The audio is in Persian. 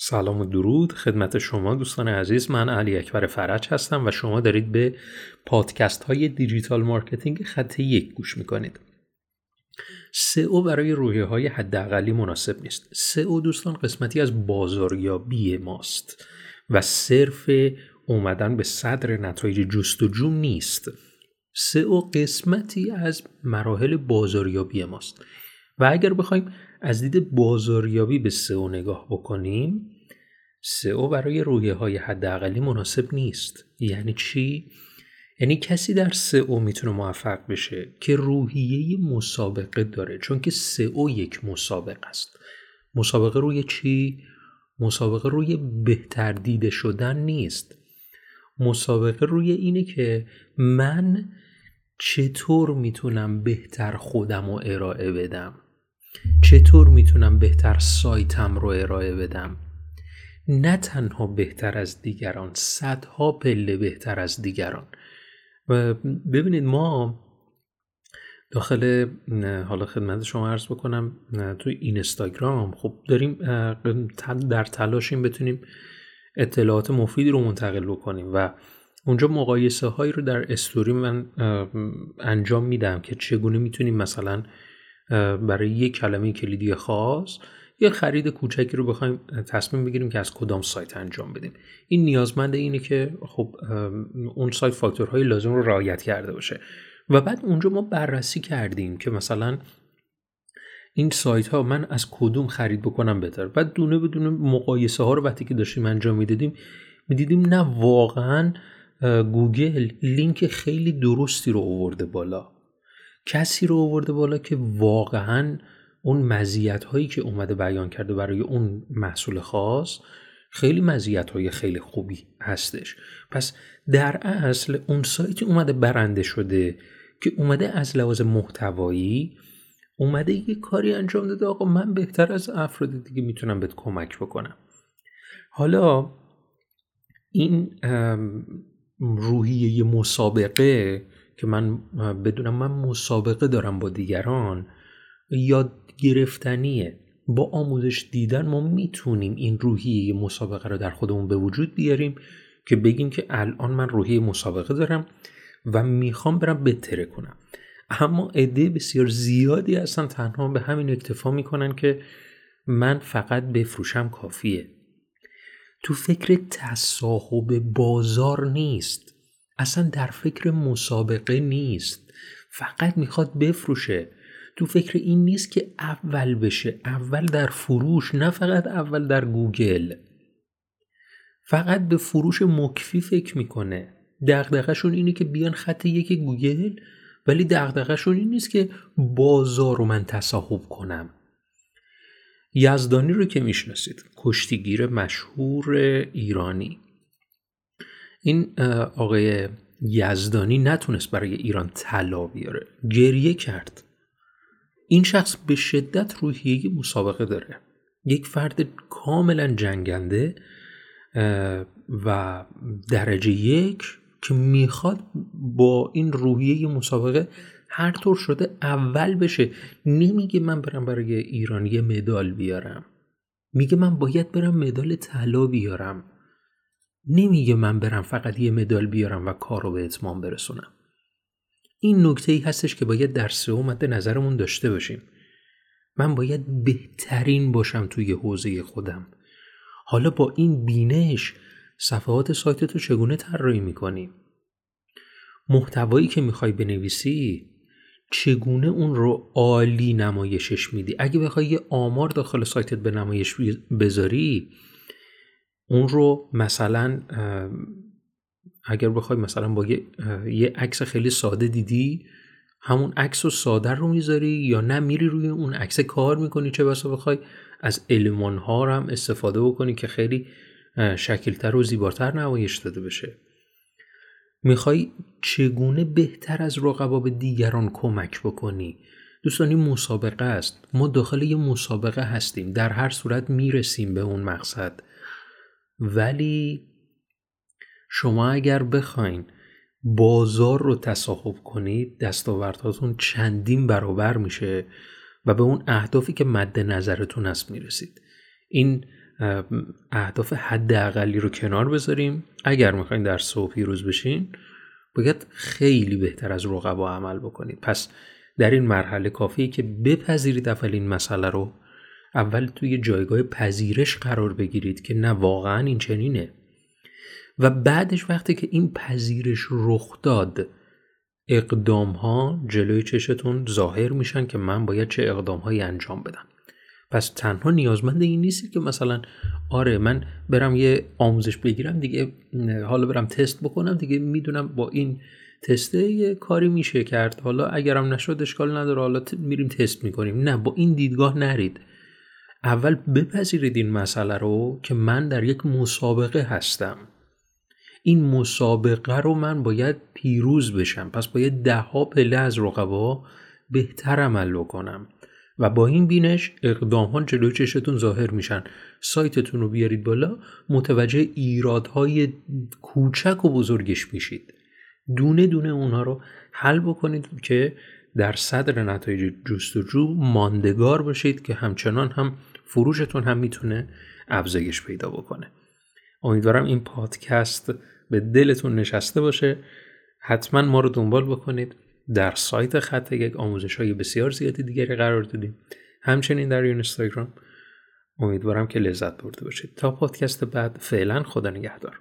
سلام و درود. خدمت شما دوستان عزیز من علی اکبر فرج هستم و شما دارید به پادکست های digital marketing خط یک گوش می‌کنید. سئو برای روحیه های حداقلی مناسب نیست. سئو دوستان قسمتی از بازاریابی ماست و صرف اومدن به صدر نتایج جستجو نیست. سئو قسمتی از مراحل بازاریابی ماست. و اگر بخوایم از دید بازاریابی به سئو نگاه بکنیم سئو برای رویه های حداقلی مناسب نیست. یعنی چی؟ یعنی کسی در سئو می‌تونه موفق بشه که روحیه مسابقه داره چون که سئو یک مسابقه است. مسابقه روی چی؟ مسابقه روی بهتر دیده شدن نیست. مسابقه روی اینه که من چطور می‌تونم بهتر خودم رو ارائه بدم؟ چطور می‌تونم بهتر سایتم رو ارائه بدم؟ نه تنها بهتر از دیگران صدها پله بهتر از دیگران. و ببینید ما داخل حالا خدمت شما عرض بکنم تو اینستاگرام خب داریم در تلاشیم بتونیم اطلاعات مفیدی رو منتقل بکنیم و اونجا مقایسه هایی رو در استوری من انجام میدم که چگونه می‌تونیم مثلا برای یک کلمه کلیدی خاص یه خرید کوچکی رو بخوایم تصمیم بگیریم که از کدام سایت انجام بدیم. این نیازمند اینه که خب اون سایت فاکتورهای لازم رو رعایت کرده باشه. و بعد اونجا ما بررسی کردیم که مثلا این سایت ها من از کدوم خرید بکنم بهتر. بعد دونه بدون مقایسه ها رو وقتی که داشتیم انجام می‌دادیم می‌دیدیم نه واقعا گوگل لینک خیلی درستی رو آورده بالا. کسی رو آورده بالا که واقعا اون مزیت هایی که اومده بیان کرده برای اون محصول خاص خیلی مزیت های خیلی خوبی هستش. پس در اصل اون سایتی اومده برنده شده که اومده از لحاظ محتوایی اومده یه کاری انجام داده آقا من بهتر از افراد دیگه می‌تونم بهت کمک بکنم. حالا این روحیه مسابقه که من بدونم من مسابقه دارم با دیگران یاد گرفتنیه. با آموزش دیدن ما می‌تونیم این روحیه مسابقه رو در خودمون به وجود بیاریم که بگیم که الان من روحیه مسابقه دارم و می‌خوام برم بهتره کنم. اما عده بسیار زیادی هستن تنها به همین اکتفا می‌کنن که من فقط بفروشم کافیه. تو فکر تصاحب بازار نیست. اصلا در فکر مسابقه نیست. فقط می‌خواد بفروشه. تو فکر این نیست که اول بشه. اول در فروش نه فقط اول در گوگل. فقط به فروش مکفی فکر می‌کنه. دغدغه‌شون اینه که بیان خط یک گوگل ولی دغدغه‌شون این نیست که بازار رو من تصاحب کنم. یزدانی رو که می‌شناسید کشتیگیر مشهور ایرانی. این آقای یزدانی نتونست برای ایران طلا بیاره. گریه کرد. این شخص به شدت روحیه مسابقه داره. یک فرد کاملا جنگنده و درجه یک که می‌خواد با این روحیه مسابقه هر طور شده اول بشه. نمیگه من برم برای ایران یه مدال بیارم. میگه من باید برم مدال طلا بیارم. نمیگه من برم فقط یه مدال بیارم و کار رو به اتمام برسونم. این نکته ای هستش که باید در سئو مد نظرمون داشته باشیم. من باید بهترین باشم توی حوزه خودم. حالا با این بینش صفحات سایت تو چگونه طراحی می‌کنی؟ محتوایی که می‌خوای بنویسی چگونه اون رو عالی نمایشش میدی؟ اگه بخوای یه آمار داخل سایتت به نمایش بذاری اون رو مثلا اگر بخوای مثلا با یه, عکس خیلی ساده دیدی همون عکس و ساده رو می‌ذاری یا نه میری روی اون عکس کار می‌کنی؟ چه بسا بخوای از علمان ها هم استفاده بکنی که خیلی شکلتر و زیباتر نمایش داده بشه. می‌خوای چگونه بهتر از رقبا به دیگران کمک بکنی؟ دوستانی مسابقه است. ما داخل یه مسابقه هستیم. در هر صورت می‌رسیم به اون مقصد. ولی شما اگر بخواین بازار رو تصاحب کنید دستاوردهاتون چندین برابر میشه و به اون اهدافی که مد نظرتون هست می‌رسید. این اهداف حداقلی رو کنار بذاریم. اگر می‌خواین در صبح پیروز بشین باید خیلی بهتر از رقبا عمل بکنید. پس در این مرحله کافیه که بپذیرید اول این مسئله رو اول توی جایگاه پذیرش قرار بگیرید که نه واقعا این چنینه. و بعدش وقتی که این پذیرش رخ داد اقدام ها جلوی چشتون ظاهر میشن که من باید چه اقدام هایی انجام بدم. پس تنها نیازمند این نیست که مثلا آره من برم یه آموزش بگیرم دیگه حالا برم تست بکنم دیگه می‌دونم با این تسته یه کاری میشه کرد. حالا اگرم نشد اشکال نداره. حالا میریم تست می‌کنیم. نه با این دیدگاه نرید. اول بپذیرید این مسئله رو که من در یک مسابقه هستم. این مسابقه رو من باید پیروز بشم. پس باید ده ها پله از رقبا بهتر عمل بکنم. و با این بینش اقدام ها جلوی چشتون ظاهر میشن. سایتتون رو بیارید بالا. متوجه ایرادهای کوچک و بزرگش میشید. دونه دونه اونها رو حل بکنید که در صدر نتایج جستجو ماندگار باشید که همچنان هم فروشتون هم می‌تونه افزایش پیدا بکنه. امیدوارم این پادکست به دلتون نشسته باشه. حتما ما رو دنبال بکنید. در سایت خط یک آموزش های بسیار زیادی دیگری قرار دادیم. همچنین در اینستاگرام. امیدوارم که لذت برده باشید. تا پادکست بعد فعلا خدا نگهدار.